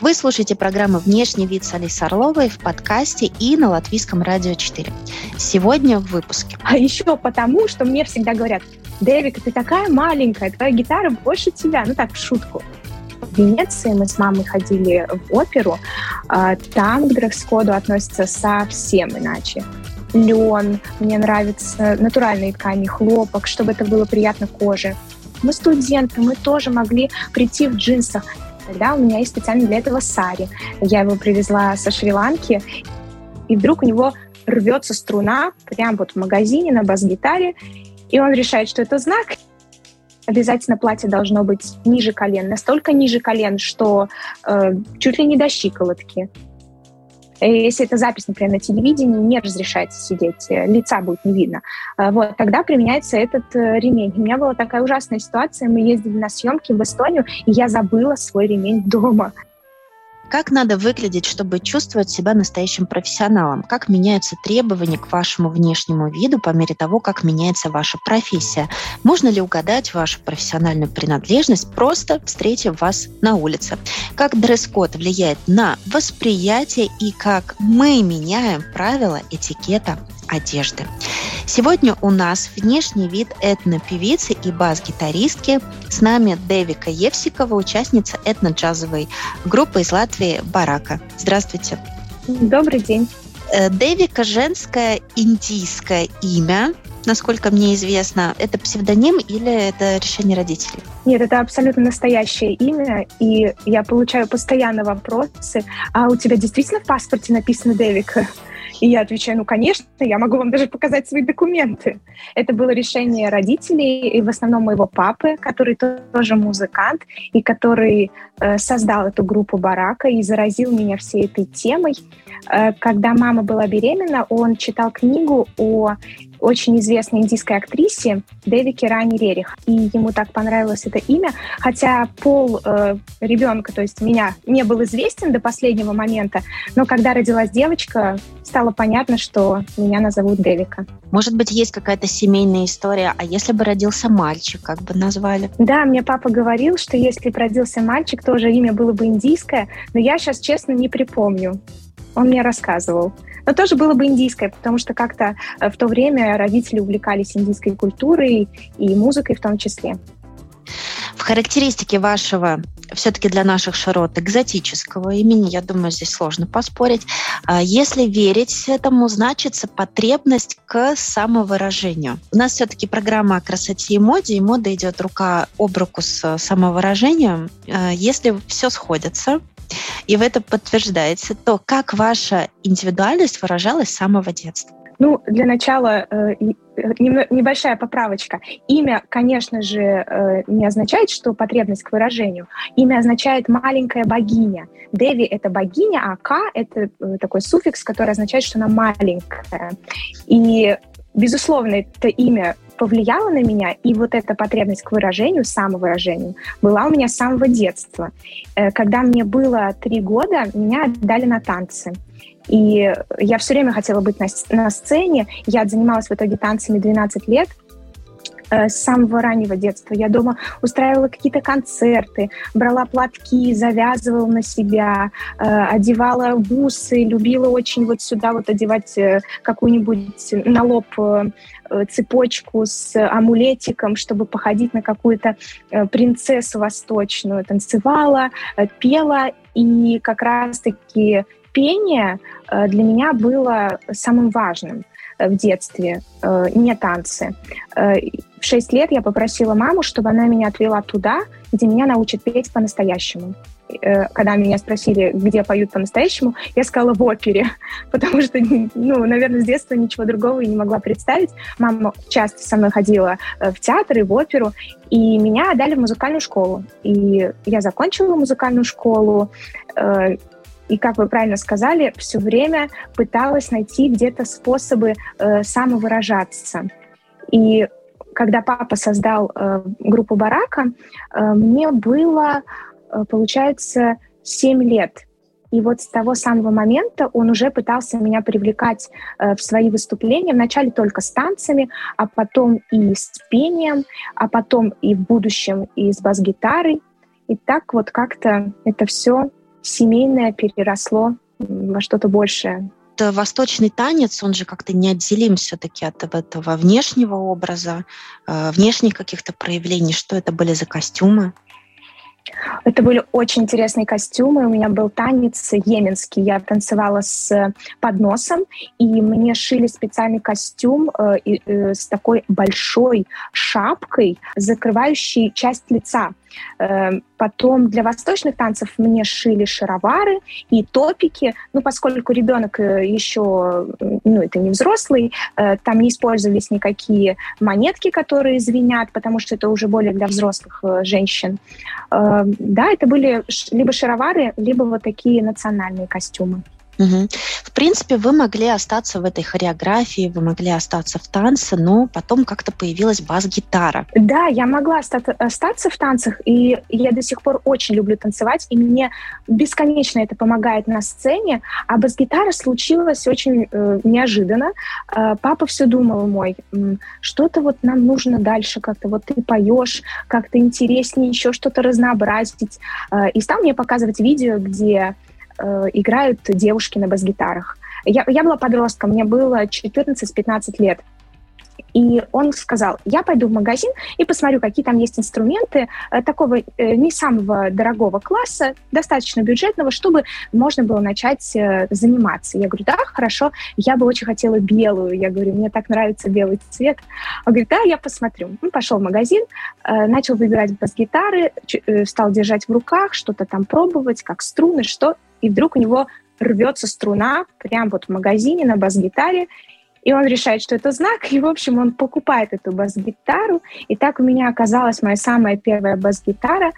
Вы слушаете программу «Внешний вид» с Алисой Орловой в подкасте и на Латвийском радио 4. Сегодня в выпуске. А еще потому, что мне всегда говорят, Дэвик, ты такая маленькая, твоя гитара больше тебя. Ну так, в шутку. В Венеции мы с мамой ходили в оперу. А, там к дресс-коду относятся совсем иначе лен, мне нравятся натуральные ткани, хлопок, чтобы это было приятно коже. Мы студенты, мы тоже могли прийти в джинсах. Тогда у меня есть специально для этого сари. Я его привезла со Шри-Ланки, и вдруг у него рвется струна прямо вот в магазине на бас-гитаре, и он решает, что это знак, обязательно платье должно быть ниже колен, настолько ниже колен, что э, чуть ли не до щиколотки. Э, если это запись, например, на телевидении, не разрешается сидеть, э, лица будет не видно. Э, вот, тогда применяется этот ремень. У меня была такая ужасная ситуация, мы ездили на съемки в Эстонию, и я забыла свой ремень дома. Как надо выглядеть, чтобы чувствовать себя настоящим профессионалом? Как меняются требования к вашему внешнему виду по мере того, как меняется ваша профессия? Можно ли угадать вашу профессиональную принадлежность, просто встретив вас на улице? Как дресс-код влияет на восприятие и как мы меняем правила этикета одежды. Сегодня у нас внешний вид этно-певицы и бас-гитаристки. С нами Девика Евсикова, участница этно-джазовой группы из Латвии «Барака». Здравствуйте. Добрый день. Э, Девика – женское индийское имя, насколько мне известно, это псевдоним или это решение родителей? Нет, это абсолютно настоящее имя, и я получаю постоянно вопросы, а у тебя действительно в паспорте написано Девика? И я отвечаю, ну, конечно, я могу вам даже показать свои документы. Это было решение родителей, и в основном моего папы, который тоже музыкант, и который э, создал эту группу «Барака» и заразил меня всей этой темой. Э, когда мама была беременна, он читал книгу о очень известной индийской актрисе Девике Рани Рерих. И ему так понравилось это имя, хотя пол э, ребенка, то есть меня, не был известен до последнего момента, но когда родилась девочка, стало понятно, что меня назовут Девика. Может быть, есть какая-то семейная история, а если бы родился мальчик, как бы назвали? Да, мне папа говорил, что если бы родился мальчик, тоже имя было бы индийское, но я сейчас, честно, не припомню. Он мне рассказывал. Но тоже было бы индийское, потому что как-то э, в то время родители увлекались индийской культурой и музыкой в том числе. В характеристике вашего все-таки для наших широт экзотического имени, я думаю, здесь сложно поспорить. А если верить этому, значится потребность к самовыражению. У нас все-таки программа о красоте и моде, и мода идет рука об руку с самовыражением. А если все сходится, и в это подтверждается, то как ваша индивидуальность выражалась с самого детства? Ну, для начала э, небольшая поправочка. Имя, конечно же, э, не означает, что потребность к выражению. Имя означает маленькая богиня. Деви — это богиня, а К — это э, такой суффикс, который означает, что она маленькая. И, безусловно, это имя повлияло на меня, и вот эта потребность к выражению, самовыражению, была у меня с самого детства. Когда мне было три года, меня отдали на танцы. И я все время хотела быть на, на сцене. Я занималась в итоге танцами 12 лет э, с самого раннего детства. Я дома устраивала какие-то концерты, брала платки, завязывала на себя, э, одевала бусы, любила очень вот сюда вот одевать э, какую-нибудь на лоб цепочку с амулетиком, чтобы походить на какую-то принцессу восточную. Танцевала, пела, и как раз-таки пение э, для меня было самым важным э, в детстве, э, не танцы. В шесть лет я попросила маму, чтобы она меня отвела туда, где меня научат петь по-настоящему. Когда меня спросили, где поют по-настоящему, я сказала в опере, потому что, ну, наверное, с детства ничего другого и не могла представить. Мама часто со мной ходила в театр и в оперу, и меня отдали в музыкальную школу. И я закончила музыкальную школу, и, как вы правильно сказали, все время пыталась найти где-то способы э, самовыражаться. И когда папа создал э, группу Барака, э, мне было, э, получается, 7 лет. И вот с того самого момента он уже пытался меня привлекать э, в свои выступления, вначале только с танцами, а потом и с пением, а потом и в будущем и с бас-гитарой. И так вот как-то это все семейное переросло во что-то большее. Восточный танец, он же как-то неотделим все-таки от этого внешнего образа, э, внешних каких-то проявлений. Что это были за костюмы? Это были очень интересные костюмы. У меня был танец йеменский. Я танцевала с подносом, и мне шили специальный костюм э, э, с такой большой шапкой, закрывающей часть лица. Эм, потом для восточных танцев мне шили шаровары и топики. Ну, поскольку ребенок э, еще, ну, это не взрослый, э, там не использовались никакие монетки, которые звенят, потому что это уже более для взрослых э, женщин. Эм, да, это были либо шаровары, либо вот такие национальные костюмы. Угу. В принципе, вы могли остаться в этой хореографии, вы могли остаться в танце, но потом как-то появилась бас-гитара. Да, я могла остаться в танцах, и я до сих пор очень люблю танцевать, и мне бесконечно это помогает на сцене. А бас-гитара случилась очень э, неожиданно. Э, папа все думал мой, что-то вот нам нужно дальше как-то, вот ты поешь, как-то интереснее еще что-то разнообразить. Э, и стал мне показывать видео, где э, играют девушки на бас-гитарах. Я, я была подростком, мне было 14-15 лет. И он сказал, я пойду в магазин и посмотрю, какие там есть инструменты э, такого э, не самого дорогого класса, достаточно бюджетного, чтобы можно было начать э, заниматься. Я говорю, да, хорошо, я бы очень хотела белую. Я говорю, мне так нравится белый цвет. Он говорит, да, я посмотрю. Он пошел в магазин, начал выбирать бас-гитары, стал держать в руках, что-то там пробовать, как струны, что и вдруг у него рвется струна прямо вот в магазине на бас-гитаре, и он решает, что это знак, и, в общем, он покупает эту бас-гитару, и так у меня оказалась моя самая первая бас-гитара,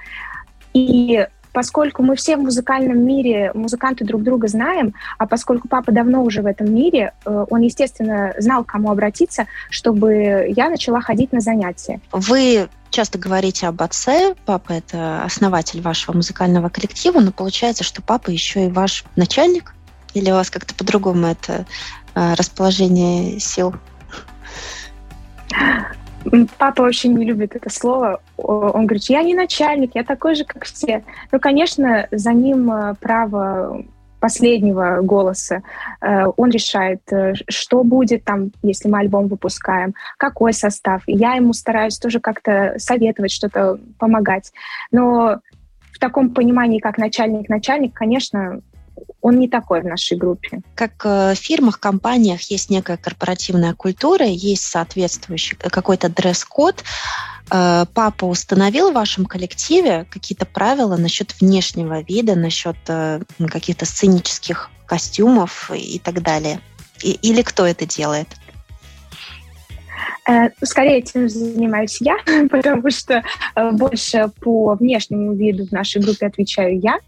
и поскольку мы все в музыкальном мире, музыканты друг друга знаем, а поскольку папа давно уже в этом мире, э, он, естественно, знал, к кому обратиться, чтобы я начала ходить на занятия. Вы часто говорите об отце. Папа – это основатель вашего музыкального коллектива, но получается, что папа еще и ваш начальник? Или у вас как-то по-другому это расположение сил? Папа очень не любит это слово. Он говорит, я не начальник, я такой же, как все. Ну, конечно, за ним э, право последнего голоса. Э, он решает, э, что будет там, если мы альбом выпускаем, какой состав. Я ему стараюсь тоже как-то советовать, что-то помогать. Но в таком понимании, как начальник-начальник, конечно, он не такой в нашей группе. Как э, в фирмах, компаниях есть некая корпоративная культура, есть соответствующий какой-то дресс-код, Э, папа установил в вашем коллективе какие-то правила насчет внешнего вида, насчет э, каких-то сценических костюмов и так далее? И, или кто это делает? Скорее этим занимаюсь я, потому что больше по внешнему виду в нашей группе отвечаю я.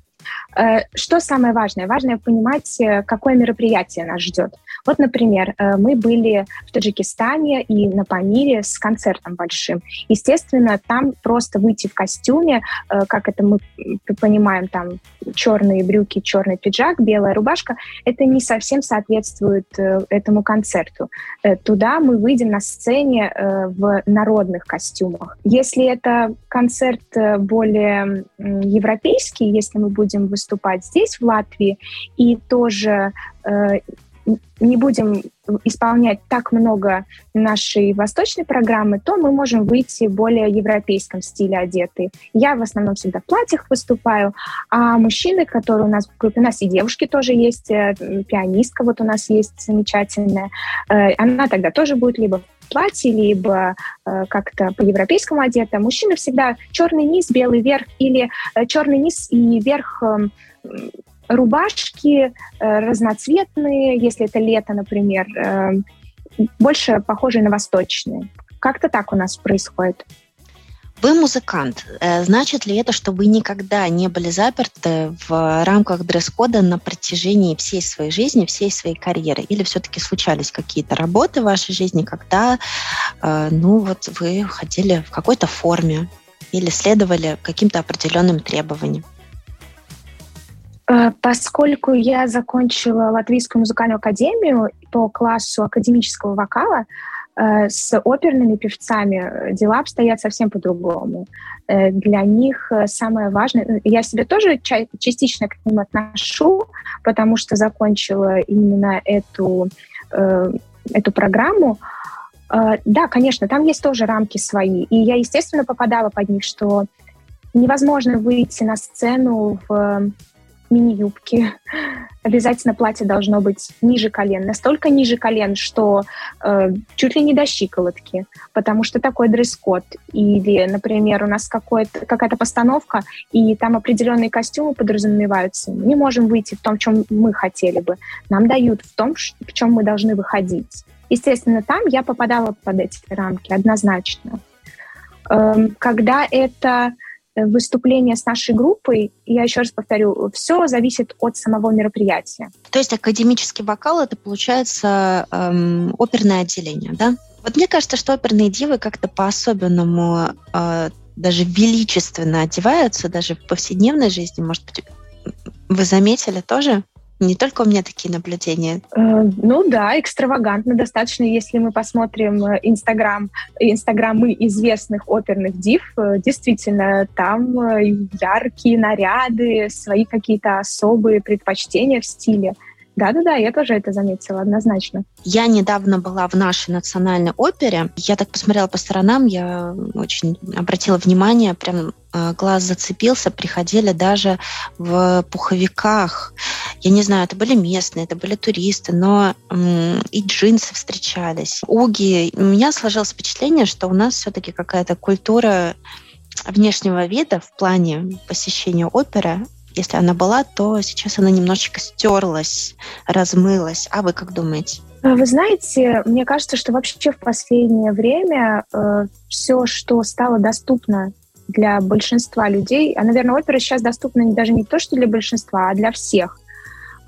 Что самое важное? Важно понимать, какое мероприятие нас ждет. Вот, например, э, мы были в Таджикистане и на Памире с концертом большим. Естественно, там просто выйти в костюме, э, как это мы понимаем, там черные брюки, черный пиджак, белая рубашка, это не совсем соответствует э, этому концерту. Туда мы выйдем на сцене в народных костюмах. Если это концерт более европейский, если мы будем выступать здесь, в Латвии, и тоже не будем исполнять так много нашей восточной программы, то мы можем выйти в более европейском стиле одетые. Я в основном всегда в платьях выступаю, а мужчины, которые у нас в группе, у нас и девушки тоже есть, э, пианистка вот у нас есть замечательная, э, она тогда тоже будет либо в платье, либо э, как-то по-европейскому одета. Мужчины всегда черный низ, белый верх или черный низ и верх эм, рубашки э, разноцветные, если это лето, например, э, больше похожие на восточные. Как-то так у нас происходит. Вы музыкант. Э, значит ли это, что вы никогда не были заперты в рамках дресс-кода на протяжении всей своей жизни, всей своей карьеры? Или все-таки случались какие-то работы в вашей жизни, когда ну, вот вы ходили в какой-то форме или следовали каким-то определенным требованиям? Э, поскольку я закончила Латвийскую музыкальную академию по классу академического вокала, Э, с оперными певцами дела обстоят совсем по-другому. Э, для них самое важное... Я себе тоже частично к ним отношу, потому что закончила именно эту, эту программу. Да, конечно, там есть тоже рамки свои. И я, естественно, попадала под них, что невозможно выйти на сцену в мини-юбки. Обязательно платье должно быть ниже колен. Настолько ниже колен, что э, чуть ли не до щиколотки, потому что такой дресс-код. Или, например, у нас какая-то постановка, и там определенные костюмы подразумеваются. Мы не можем выйти в том, в чем мы хотели бы. Нам дают в том, в чем мы должны выходить. Естественно, там я попадала под эти рамки однозначно. Эм, когда это выступление с нашей группой, я еще раз повторю, все зависит от самого мероприятия. То есть академический вокал это получается эм, оперное отделение, да? Вот мне кажется, что оперные дивы как-то по-особенному э, даже величественно одеваются, даже в повседневной жизни, может быть, вы заметили тоже? Не только у меня такие наблюдения. Э, ну да, экстравагантно достаточно, если мы посмотрим э, Инстаграм, Инстаграмы известных оперных див, э, действительно, там яркие наряды, свои какие-то особые предпочтения в стиле. Да-да-да, я тоже это заметила однозначно. Я недавно была в нашей национальной опере. Я так посмотрела по сторонам, я очень обратила внимание, прям э, глаз зацепился, приходили даже в пуховиках. Я не знаю, это были местные, это были туристы, но и джинсы встречались, уги. У меня сложилось впечатление, что у нас все-таки какая-то культура внешнего вида в плане посещения оперы если она была, то сейчас она немножечко стерлась, размылась. А вы как думаете? А вы знаете, мне кажется, что вообще в последнее время э, все, что стало доступно для большинства людей, а, наверное, опера сейчас доступна даже не то, что для большинства, а для всех.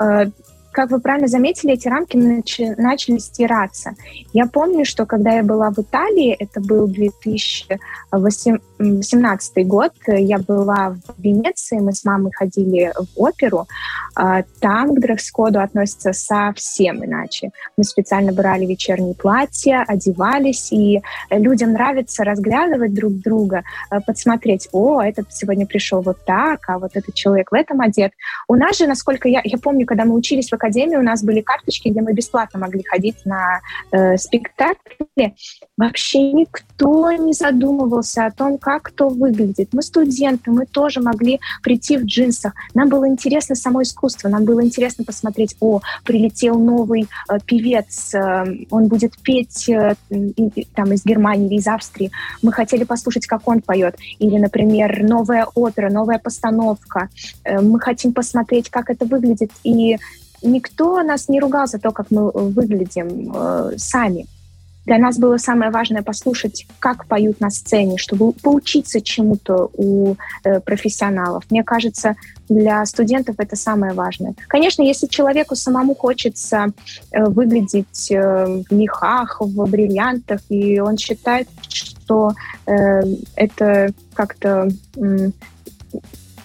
Э, как вы правильно заметили, эти рамки начали, начали стираться. Я помню, что когда я была в Италии, это был 2018 год, я была в Венеции, мы с мамой ходили в оперу, а, там к дресс-коду относятся совсем иначе. Мы специально брали вечерние платья, одевались, и людям нравится разглядывать друг друга, а, подсмотреть, о, этот сегодня пришел вот так, а вот этот человек в этом одет. У нас же, насколько я, я помню, когда мы учились в академии, у нас были карточки, где мы бесплатно могли ходить на э, спектакли. Вообще никто не задумывался о том, как кто выглядит. Мы студенты, мы тоже могли прийти в джинсах. Нам было интересно само искусство, нам было интересно посмотреть, о, прилетел новый э, певец, э, он будет петь э, там из Германии или из Австрии. Мы хотели послушать, как он поет. Или, например, новая опера, новая постановка. Э, мы хотим посмотреть, как это выглядит. И никто нас не ругал за то, как мы э, выглядим э, сами. Для нас было самое важное послушать, как поют на сцене, чтобы поучиться чему-то у э, профессионалов. Мне кажется, для студентов это самое важное. Конечно, если человеку самому хочется э, выглядеть э, в мехах, в бриллиантах, и он считает, что э, это как-то э,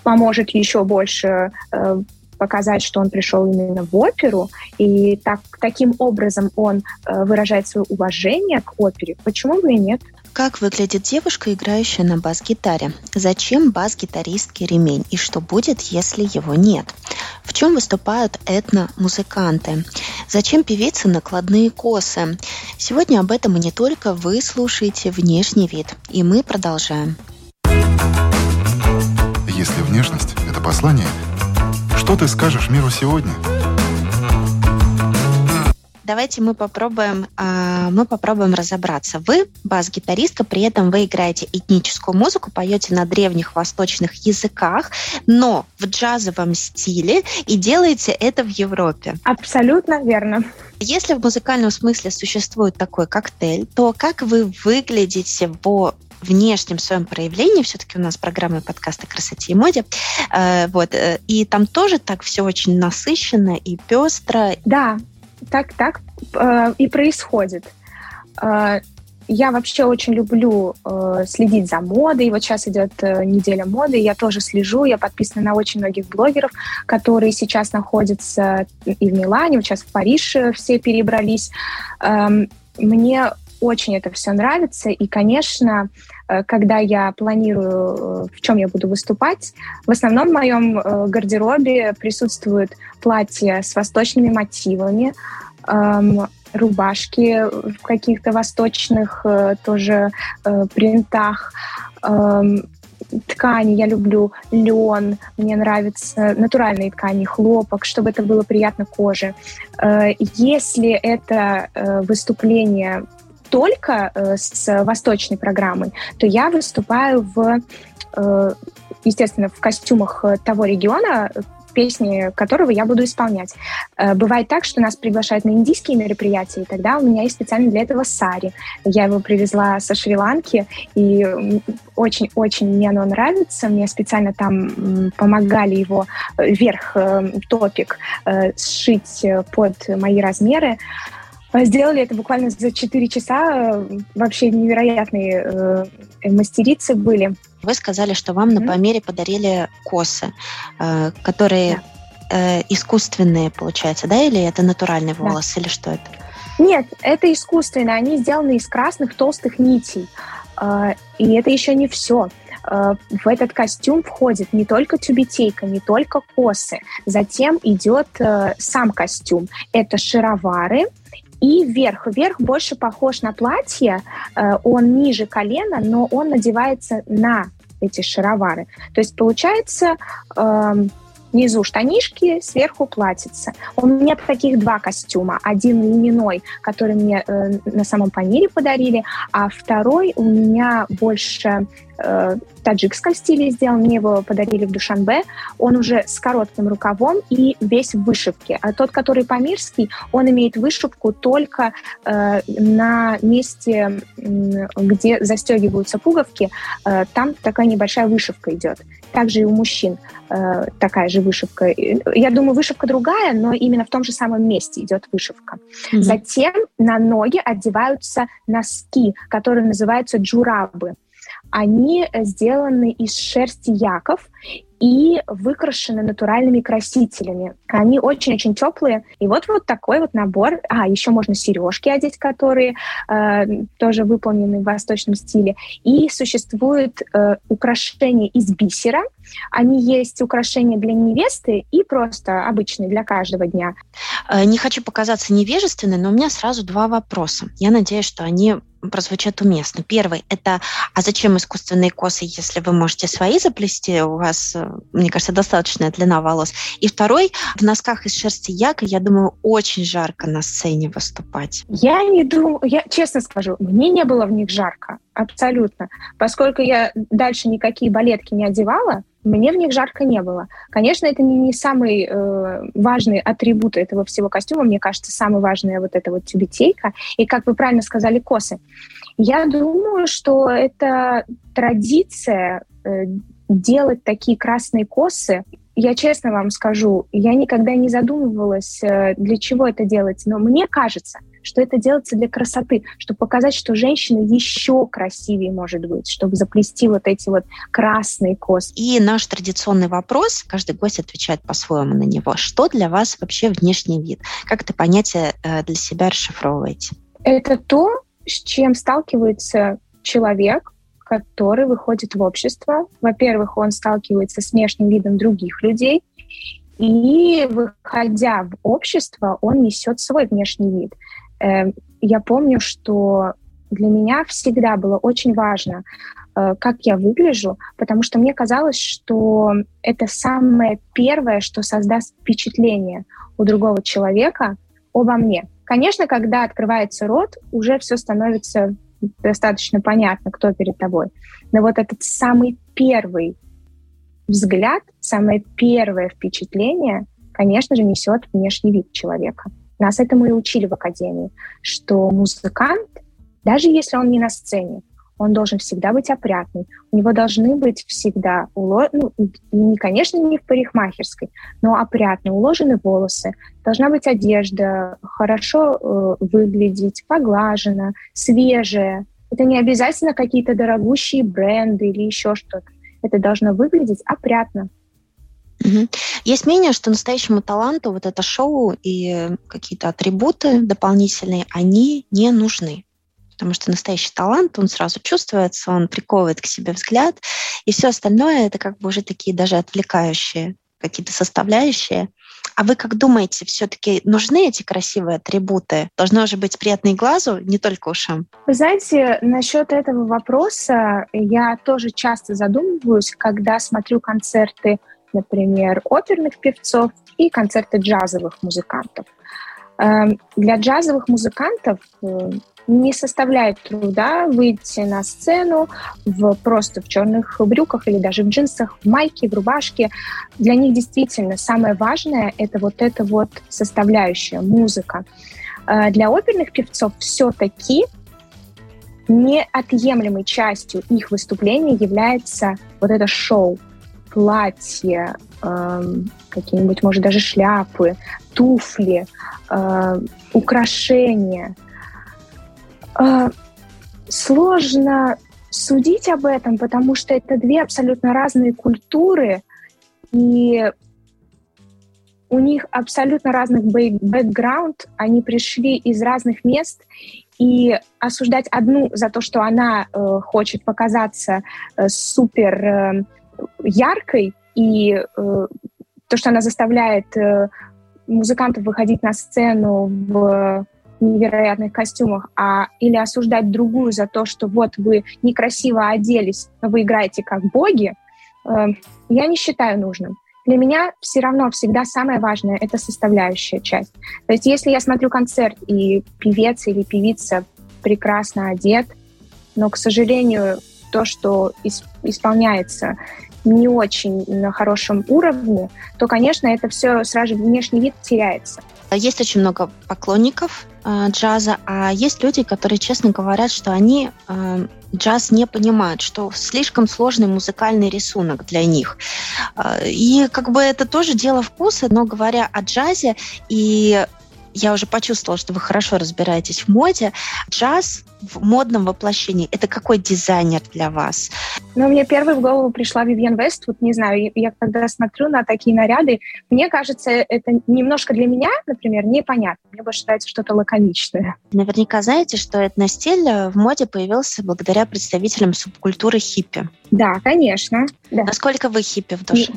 поможет еще больше э, показать, что он пришел именно в оперу, и так, таким образом он э, выражает свое уважение к опере, почему бы и нет? Как выглядит девушка, играющая на бас-гитаре? Зачем бас-гитаристке ремень? И что будет, если его нет? В чем выступают этно-музыканты? Зачем певицы накладные косы? Сегодня об этом и не только вы слушаете внешний вид. И мы продолжаем. Если внешность – это послание – что ты скажешь миру сегодня? Давайте мы попробуем, э, мы попробуем разобраться. Вы бас-гитаристка, при этом вы играете этническую музыку, поете на древних восточных языках, но в джазовом стиле и делаете это в Европе. Абсолютно верно. Если в музыкальном смысле существует такой коктейль, то как вы выглядите в внешнем своем проявлении, все-таки у нас программа подкаста «Красоте и моде», э, вот, э, и там тоже так все очень насыщенно и пестро. Да, так, так э, и происходит. Я вообще очень люблю э, следить за модой. Вот сейчас идет э, неделя моды, я тоже слежу. Я подписана на очень многих блогеров, которые сейчас находятся и в Милане, вот сейчас в Париж все перебрались. Э, мне очень это все нравится. И, конечно, э, когда я планирую, в чем я буду выступать, в основном в моем гардеробе присутствуют платья с восточными мотивами, эм, рубашки в каких-то восточных тоже принтах, эм, ткани, я люблю лен, мне нравятся натуральные ткани, хлопок, чтобы это было приятно коже. Э, если это э, выступление только э, с восточной программой, то я выступаю в естественно, в костюмах того региона, песни которого я буду исполнять. Э, бывает так, что нас приглашают на индийские мероприятия, и тогда у меня есть специально для этого сари. Я его привезла со Шри-Ланки, и очень-очень мне оно нравится. Мне специально там помогали его э, вверх э, топик сшить под мои размеры. Сделали это буквально за 4 часа. Вообще невероятные мастерицы были. Вы сказали, что вам mm-hmm. на Памире подарили косы, э, которые да. э, искусственные, получается, да, или это натуральный волос, да. или что это? Нет, это искусственные, они сделаны из красных толстых нитей. Э, и это еще не все. Э, в этот костюм входит не только тюбетейка, не только косы. Затем идет э, сам костюм. Это шаровары, и верх. Верх больше похож на платье, э, он ниже колена, но он надевается на эти шаровары. То есть получается эм, внизу штанишки, сверху платьице. У меня таких два костюма. Один льняной, который мне э, на самом панире подарили, а второй у меня больше э, таджикском стиле сделан. Мне его подарили в Душанбе. Он уже с коротким рукавом и весь в вышивке. А тот, который памирский, он имеет вышивку только э, на месте, где застегиваются пуговки. Э, там такая небольшая вышивка идет. Также и у мужчин э, такая же вышивка. Я думаю, вышивка другая, но именно в том же самом месте идет вышивка. Mm-hmm. Затем на ноги одеваются носки, которые называются джурабы. Они сделаны из шерсти яков и выкрашены натуральными красителями. Они очень-очень теплые. И вот вот такой вот набор. А, еще можно сережки одеть, которые э, тоже выполнены в восточном стиле. И существуют э, украшения из бисера. Они есть украшения для невесты и просто обычные для каждого дня. Э, не хочу показаться невежественной, но у меня сразу два вопроса. Я надеюсь, что они прозвучат уместно. Первый – это «А зачем искусственные косы, если вы можете свои заплести? У вас, э, мне кажется, достаточная длина волос». И второй – в носках из шерсти яка, я думаю, очень жарко на сцене выступать. Я не думаю, я честно скажу, мне не было в них жарко, абсолютно. Поскольку я дальше никакие балетки не одевала, мне в них жарко не было. Конечно, это не, не самый э, важный атрибут этого всего костюма. Мне кажется, самый важный вот эта вот тюбетейка. И, как вы правильно сказали, косы. Я думаю, что это традиция э, делать такие красные косы я честно вам скажу, я никогда не задумывалась, э, для чего это делается, но мне кажется, что это делается для красоты, чтобы показать, что женщина еще красивее может быть, чтобы заплести вот эти вот красные косы. И наш традиционный вопрос, каждый гость отвечает по-своему на него. Что для вас вообще внешний вид? Как это понятие э, для себя расшифровываете? Это то, с чем сталкивается человек, который выходит в общество. Во-первых, он сталкивается с внешним видом других людей, и выходя в общество, он несет свой внешний вид. Эм, я помню, что для меня всегда было очень важно, э, как я выгляжу, потому что мне казалось, что это самое первое, что создаст впечатление у другого человека обо мне. Конечно, когда открывается рот, уже все становится достаточно понятно, кто перед тобой. Но вот этот самый первый взгляд, самое первое впечатление, конечно же, несет внешний вид человека. Нас этому и учили в академии, что музыкант, даже если он не на сцене, он должен всегда быть опрятный. У него должны быть всегда уложены, ну, не, конечно, не в парикмахерской, но опрятно уложены волосы. Должна быть одежда, хорошо э, выглядеть, поглажена, свежая. Это не обязательно какие-то дорогущие бренды или еще что-то. Это должно выглядеть опрятно. Угу. Есть мнение, что настоящему таланту вот это шоу и какие-то атрибуты дополнительные, они не нужны. Потому что настоящий талант, он сразу чувствуется, он приковывает к себе взгляд, и все остальное это как бы уже такие даже отвлекающие какие-то составляющие. А вы как думаете, все-таки нужны эти красивые атрибуты? Должно же быть приятно и глазу, не только ушам. Вы знаете, насчет этого вопроса я тоже часто задумываюсь, когда смотрю концерты, например, оперных певцов и концерты джазовых музыкантов. Эм, для джазовых музыкантов э, не составляет труда выйти на сцену в, просто в черных брюках или даже в джинсах, в майке, в рубашке. Для них действительно самое важное — это вот эта вот составляющая, музыка. Э, для оперных певцов все-таки неотъемлемой частью их выступления является вот это шоу, платье, эм, какие-нибудь, может, даже шляпы, туфли, э, украшения — сложно судить об этом, потому что это две абсолютно разные культуры, и у них абсолютно разный бэкграунд, они пришли из разных мест, и осуждать одну за то, что она э, хочет показаться э, супер э, яркой, и э, то, что она заставляет э, музыкантов выходить на сцену в невероятных костюмах, а или осуждать другую за то, что вот вы некрасиво оделись, вы играете как боги, э, я не считаю нужным. Для меня все равно всегда самое важное — это составляющая часть. То есть если я смотрю концерт, и певец или певица прекрасно одет, но, к сожалению, то, что исполняется не очень на хорошем уровне, то, конечно, это все сразу внешний вид теряется. Есть очень много поклонников э, джаза, а есть люди, которые честно говорят, что они э, джаз не понимают, что слишком сложный музыкальный рисунок для них. Э, и как бы это тоже дело вкуса, но говоря о джазе и я уже почувствовала, что вы хорошо разбираетесь в моде. Джаз в модном воплощении – это какой дизайнер для вас? Ну, мне первой в голову пришла Вивьен Вест. Вот не знаю, я когда смотрю на такие наряды, мне кажется, это немножко для меня, например, непонятно. Мне больше нравится что-то лаконичное. Наверняка знаете, что этностиль в моде появился благодаря представителям субкультуры хиппи. Да, конечно. Да. Насколько вы хиппи в душе?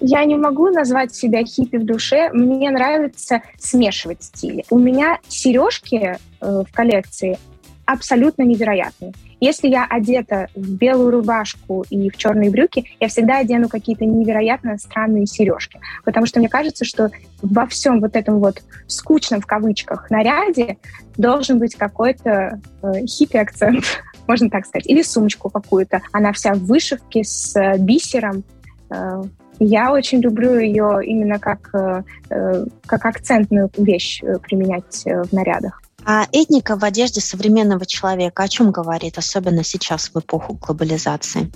Я не могу назвать себя хиппи в душе. Мне нравится смешивать стили. У меня сережки э, в коллекции абсолютно невероятные. Если я одета в белую рубашку и в черные брюки, я всегда одену какие-то невероятно странные сережки. Потому что мне кажется, что во всем вот этом вот скучном в кавычках наряде должен быть какой-то э, хиппи-акцент, можно так сказать. Или сумочку какую-то. Она вся в вышивке с э, бисером. Э, я очень люблю ее именно как, э, э, как акцентную вещь э, применять в нарядах. А этника в одежде современного человека о чем говорит, особенно сейчас в эпоху глобализации?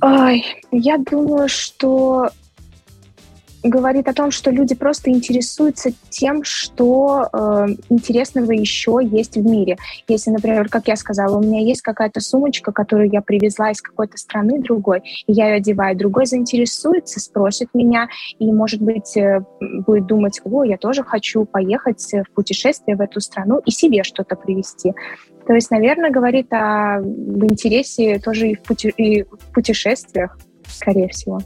Ой, я думаю, что говорит о том, что люди просто интересуются тем, что э, интересного еще есть в мире. Если, например, как я сказала, у меня есть какая-то сумочка, которую я привезла из какой-то страны другой, и я ее одеваю, другой заинтересуется, спросит меня, и, может быть, э, будет думать, о, я тоже хочу поехать в путешествие в эту страну и себе что-то привезти. То есть, наверное, говорит о интересе тоже и в, пути, и в путешествиях, скорее всего.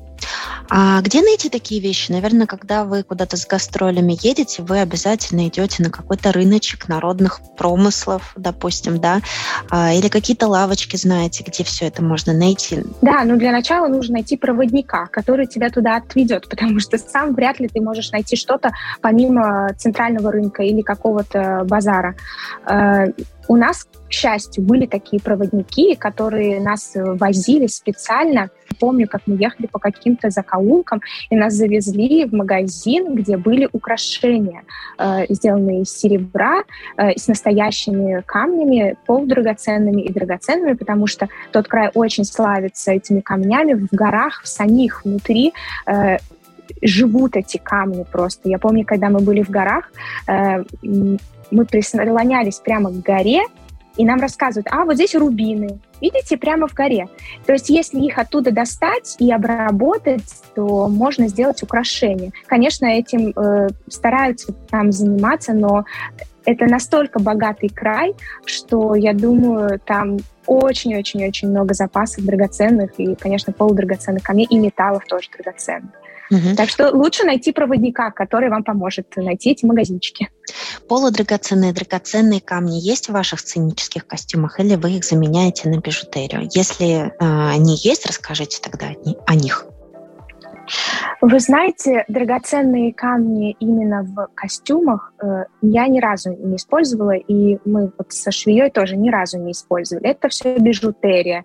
А где найти такие вещи? Наверное, когда вы куда-то с гастролями едете, вы обязательно идете на какой-то рыночек народных промыслов, допустим, да, а, или какие-то лавочки знаете, где все это можно найти. Да, но для начала нужно найти проводника, который тебя туда отведет, потому что сам вряд ли ты можешь найти что-то помимо центрального рынка или какого-то базара. У нас, к счастью, были такие проводники, которые нас возили специально. Помню, как мы ехали по каким-то закоулкам, и нас завезли в магазин, где были украшения, э, сделанные из серебра, э, с настоящими камнями, полудрагоценными и драгоценными, потому что тот край очень славится этими камнями в горах, в самих внутри э, живут эти камни просто. Я помню, когда мы были в горах, э, мы прислонялись прямо к горе, и нам рассказывают, а вот здесь рубины, видите, прямо в горе. То есть если их оттуда достать и обработать, то можно сделать украшение. Конечно, этим э, стараются там заниматься, но это настолько богатый край, что я думаю, там очень-очень-очень много запасов драгоценных и, конечно, полудрагоценных камней и металлов тоже драгоценных. Угу. Так что лучше найти проводника, который вам поможет найти эти магазинчики. Полудрагоценные, драгоценные камни есть в ваших сценических костюмах или вы их заменяете на бижутерию? Если э, они есть, расскажите тогда о них. Вы знаете, драгоценные камни именно в костюмах э, я ни разу не использовала, и мы вот со швеей тоже ни разу не использовали. Это все бижутерия.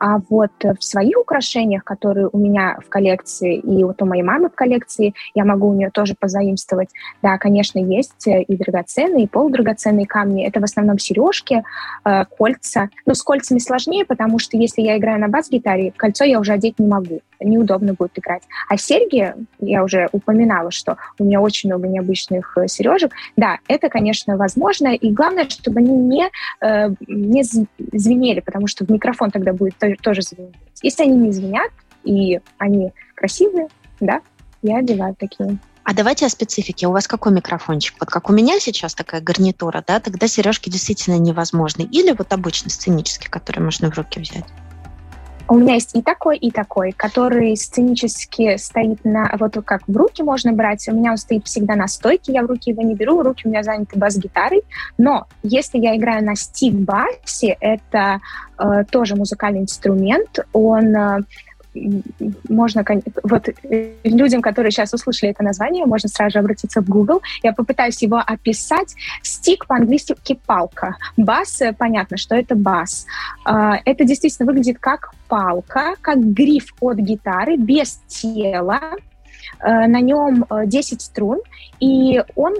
А вот в своих украшениях, которые у меня в коллекции и вот у моей мамы в коллекции, я могу у нее тоже позаимствовать. Да, конечно, есть и драгоценные, и полудрагоценные камни. Это в основном сережки, э, кольца. Но с кольцами сложнее, потому что если я играю на бас-гитаре, кольцо я уже одеть не могу. Неудобно будет играть. А серьги, я уже упоминала, что у меня очень много необычных э, сережек. Да, это, конечно, возможно. И главное, чтобы они не, э, не звенели, потому что в микрофон тогда будет тоже звенеть. Если они не звенят, и они красивые, да, я одеваю такие. А давайте о специфике. У вас какой микрофончик? Вот как у меня сейчас такая гарнитура, да, тогда сережки действительно невозможны. Или вот обычный сценический, который можно в руки взять? У меня есть и такой, и такой, который сценически стоит на... Вот как в руки можно брать. У меня он стоит всегда на стойке, я в руки его не беру, руки у меня заняты бас-гитарой. Но если я играю на стик-басе, это э, тоже музыкальный инструмент, он... Э, можно, вот э, людям, которые сейчас услышали это название, можно сразу же обратиться в Google. Я попытаюсь его описать. Стик по-английски палка. Бас, э, понятно, что это бас. А, это действительно выглядит как палка, как гриф от гитары, без тела. Э, на нем 10 струн, и он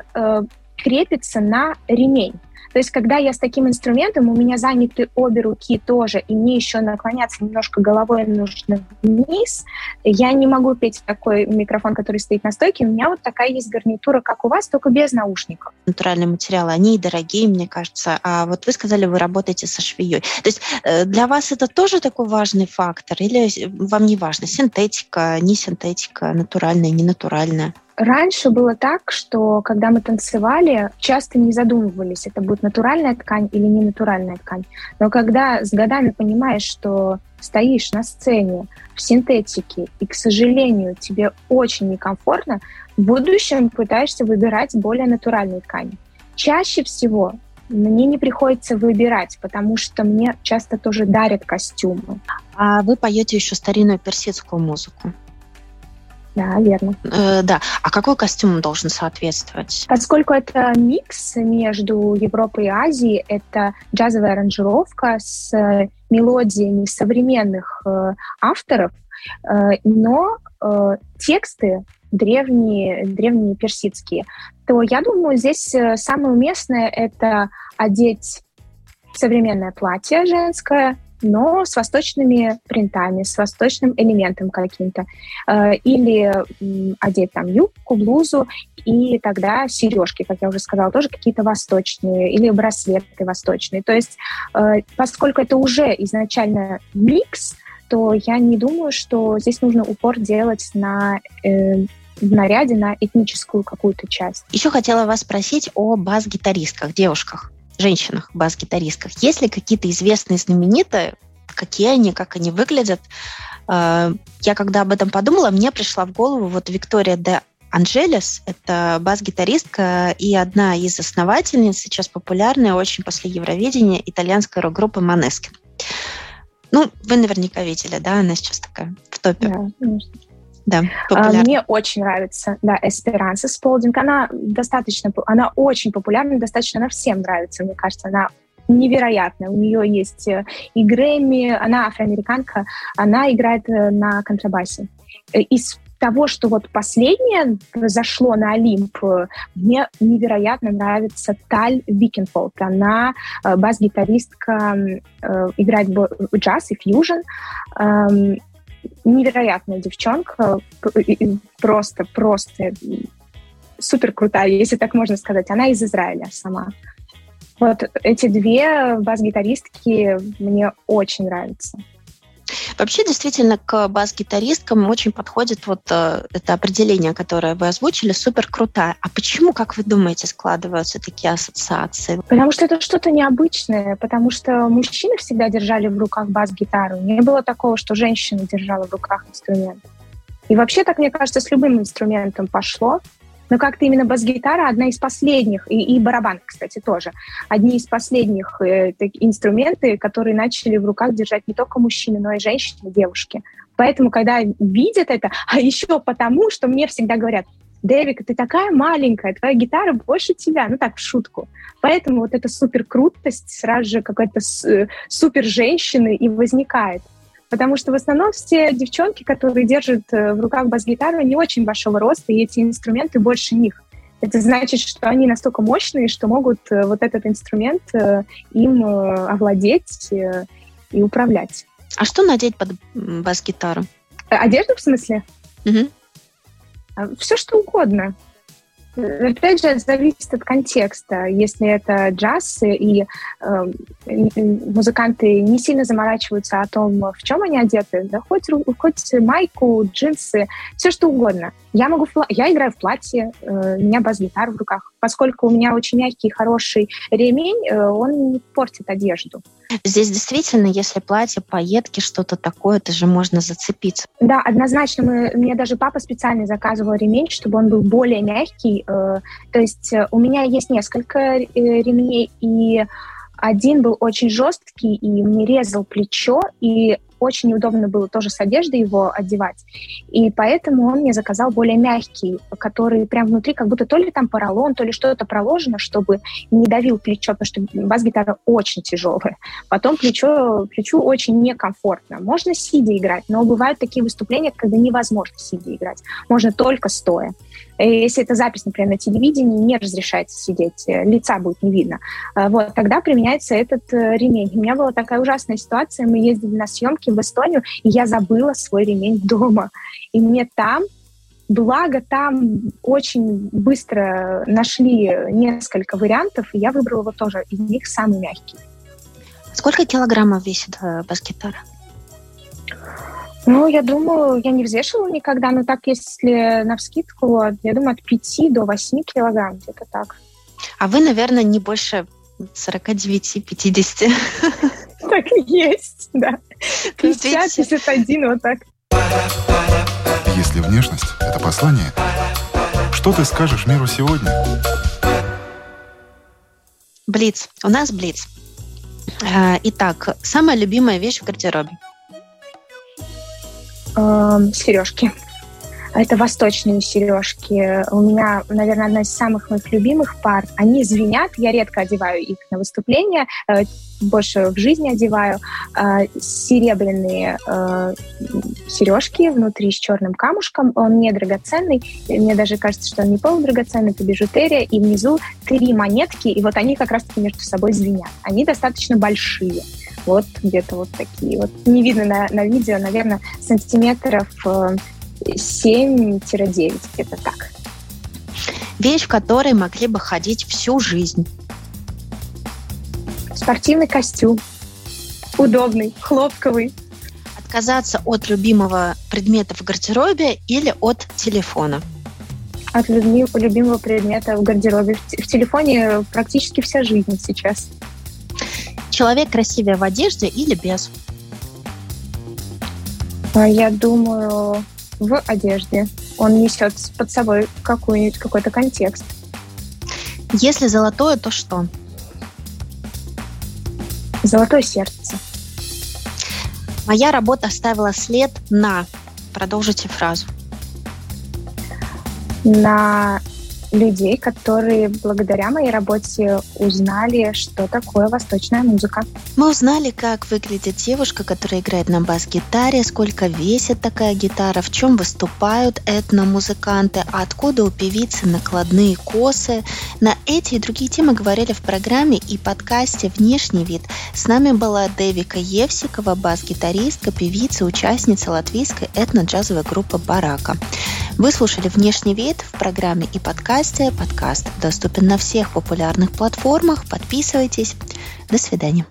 крепится на ремень. То есть, когда я с таким инструментом, у меня заняты обе руки тоже, и мне еще наклоняться немножко головой нужно вниз, я не могу петь такой микрофон, который стоит на стойке. У меня вот такая есть гарнитура, как у вас, только без наушников. Натуральные материалы, они дорогие, мне кажется. А вот вы сказали, вы работаете со швеей. То есть э, для вас это тоже такой важный фактор? Или вам не важно, синтетика, не синтетика, натуральная, не натуральная? Раньше было так, что когда мы танцевали, часто не задумывались, это будет натуральная ткань или не натуральная ткань. Но когда с годами понимаешь, что стоишь на сцене в синтетике, и, к сожалению, тебе очень некомфортно, в будущем пытаешься выбирать более натуральные ткани. Чаще всего мне не приходится выбирать, потому что мне часто тоже дарят костюмы. А вы поете еще старинную персидскую музыку? Да, верно. Э, да. А какой костюм должен соответствовать? Поскольку это микс между Европой и Азией, это джазовая аранжировка с мелодиями современных э, авторов, э, но э, тексты древние, древние персидские, то я думаю, здесь э, самое уместное это одеть современное платье женское, но с восточными принтами, с восточным элементом каким-то. Э, или одеть там юбку, блузу, и тогда сережки, как я уже сказала, тоже какие-то восточные, или браслеты восточные. То есть, э, поскольку это уже изначально микс, то я не думаю, что здесь нужно упор делать на в наряде на этническую какую-то часть. Еще хотела вас спросить о бас-гитаристках, девушках женщинах, бас-гитаристках. Есть ли какие-то известные, знаменитые, какие они, как они выглядят? Э, я когда об этом подумала, мне пришла в голову вот Виктория де Анжелес – это бас-гитаристка и одна из основательниц, сейчас популярная очень после Евровидения, итальянской рок-группы Манескин. Ну, вы наверняка видели, да, она сейчас такая в топе. Да, конечно. Да, а, Мне очень нравится, да, Эсперанса Сполдинг. Она достаточно, она очень популярна, достаточно она всем нравится, мне кажется. Она невероятная. У нее есть э, и Грэмми, она афроамериканка, она играет э, на контрабасе. Э, из того, что вот последнее произошло на Олимпе, мне невероятно нравится Таль Уилкенфельд. Она бас-гитаристка, играет джаз и фьюжн. Невероятная девчонка, просто, просто супер крутая, если так можно сказать. Она из Израиля сама. Вот эти две бас-гитаристки мне очень нравятся. Вообще, действительно, к бас-гитаристкам очень подходит вот э, это определение, которое вы озвучили, супер крутая. А почему, как вы думаете, складываются такие ассоциации? Потому что это что-то необычное, потому что мужчины всегда держали в руках бас-гитару. Не было такого, что женщина держала в руках инструмент. И вообще, так мне кажется, с любым инструментом пошло. Но как-то именно бас-гитара одна из последних, и, и барабан, кстати, тоже, одни из последних э, инструменты, которые начали в руках держать не только мужчины, но и женщины, девушки. Поэтому, когда видят это, а еще потому, что мне всегда говорят, Дэвик, ты такая маленькая, твоя гитара больше тебя, ну так, в шутку. Поэтому вот эта супер крутость сразу же какой-то э, супер женщины и возникает. Потому что в основном все девчонки, которые держат э, в руках бас-гитару, не очень большого роста, и эти инструменты больше них. Это значит, что они настолько мощные, что могут э, вот этот инструмент э, им овладеть и управлять. А что надеть под бас-гитару? Одежду, в смысле? Угу. Все, что угодно. Опять же, зависит от контекста. Если это джаз, и э, музыканты не сильно заморачиваются о том, в чем они одеты, да хоть, хоть майку, джинсы, все что угодно. Я могу, я играю в платье, э, у меня бас-гитара в руках. Поскольку у меня очень мягкий, хороший ремень, э, он не портит одежду. Здесь действительно, если платье, пайетки, что-то такое, это же можно зацепиться. Да, однозначно. Мы, мне даже папа специально заказывал ремень, чтобы он был более мягкий. Э, то есть у меня есть несколько ремней, и один был очень жесткий и мне резал плечо, и очень неудобно было тоже с одеждой его одевать. И поэтому он мне заказал более мягкий, который прям внутри как будто то ли там поролон, то ли что-то проложено, чтобы не давил плечо, потому что бас-гитара очень тяжелая. Потом плечо, плечу очень некомфортно. Можно сидя играть, но бывают такие выступления, когда невозможно сидя играть. Можно только стоя. Если это запись, например, на телевидении, не разрешается сидеть, э, лица будет не видно. А, вот, тогда применяется этот э, ремень. У меня была такая ужасная ситуация, мы ездили на съемки в Эстонию, и я забыла свой ремень дома. И мне там Благо, там очень быстро нашли несколько вариантов, и я выбрала вот тоже из них самый мягкий. Сколько килограммов весит э, бас-гитара? Ну, я думаю, я не взвешивала никогда, но так, если на вскидку, я думаю, от 5 до 8 килограмм, где-то так. А вы, наверное, не больше 49-50. Так и есть, да. 50, 51, вот так. Если внешность — это послание, что ты скажешь миру сегодня? Блиц. У нас Блиц. Э, итак, самая любимая вещь в гардеробе — э, сережки. Это восточные сережки. У меня, наверное, одна из самых моих любимых пар. Они звенят. Я редко одеваю их на выступления, э, больше в жизни одеваю. Э, серебряные э, сережки внутри с черным камушком. Он не драгоценный. Мне даже кажется, что он не полудрагоценный, это бижутерия. И внизу три монетки, и вот они как раз-таки между собой звенят. Они достаточно большие. Вот где-то вот такие. Вот не видно на, на видео, наверное, сантиметров 7-9, э, где-то так. Вещь, в которой могли бы ходить всю жизнь. Спортивный костюм. Удобный, хлопковый. Отказаться от любимого предмета в гардеробе или от телефона? От любимого предмета в гардеробе. В телефоне практически вся жизнь сейчас. Человек красивее в одежде или без? А, я думаю, в одежде. Он несет под собой какой-нибудь какой-то контекст. Если золотое, то что? Золотое сердце. Моя работа оставила след на... Продолжите фразу. На людей, которые благодаря моей работе узнали, что такое восточная музыка. Мы узнали, как выглядит девушка, которая играет на бас-гитаре, сколько весит такая гитара, в чем выступают этномузыканты, откуда у певицы накладные косы. На эти и другие темы говорили в программе и подкасте «Внешний вид». С нами была Девика Евсикова, бас-гитаристка, певица, участница латвийской этно-джазовой группы «Барака». Вы слушали «Внешний вид» в программе и подкасте. Подкаст доступен на всех популярных платформах. Подписывайтесь. До свидания.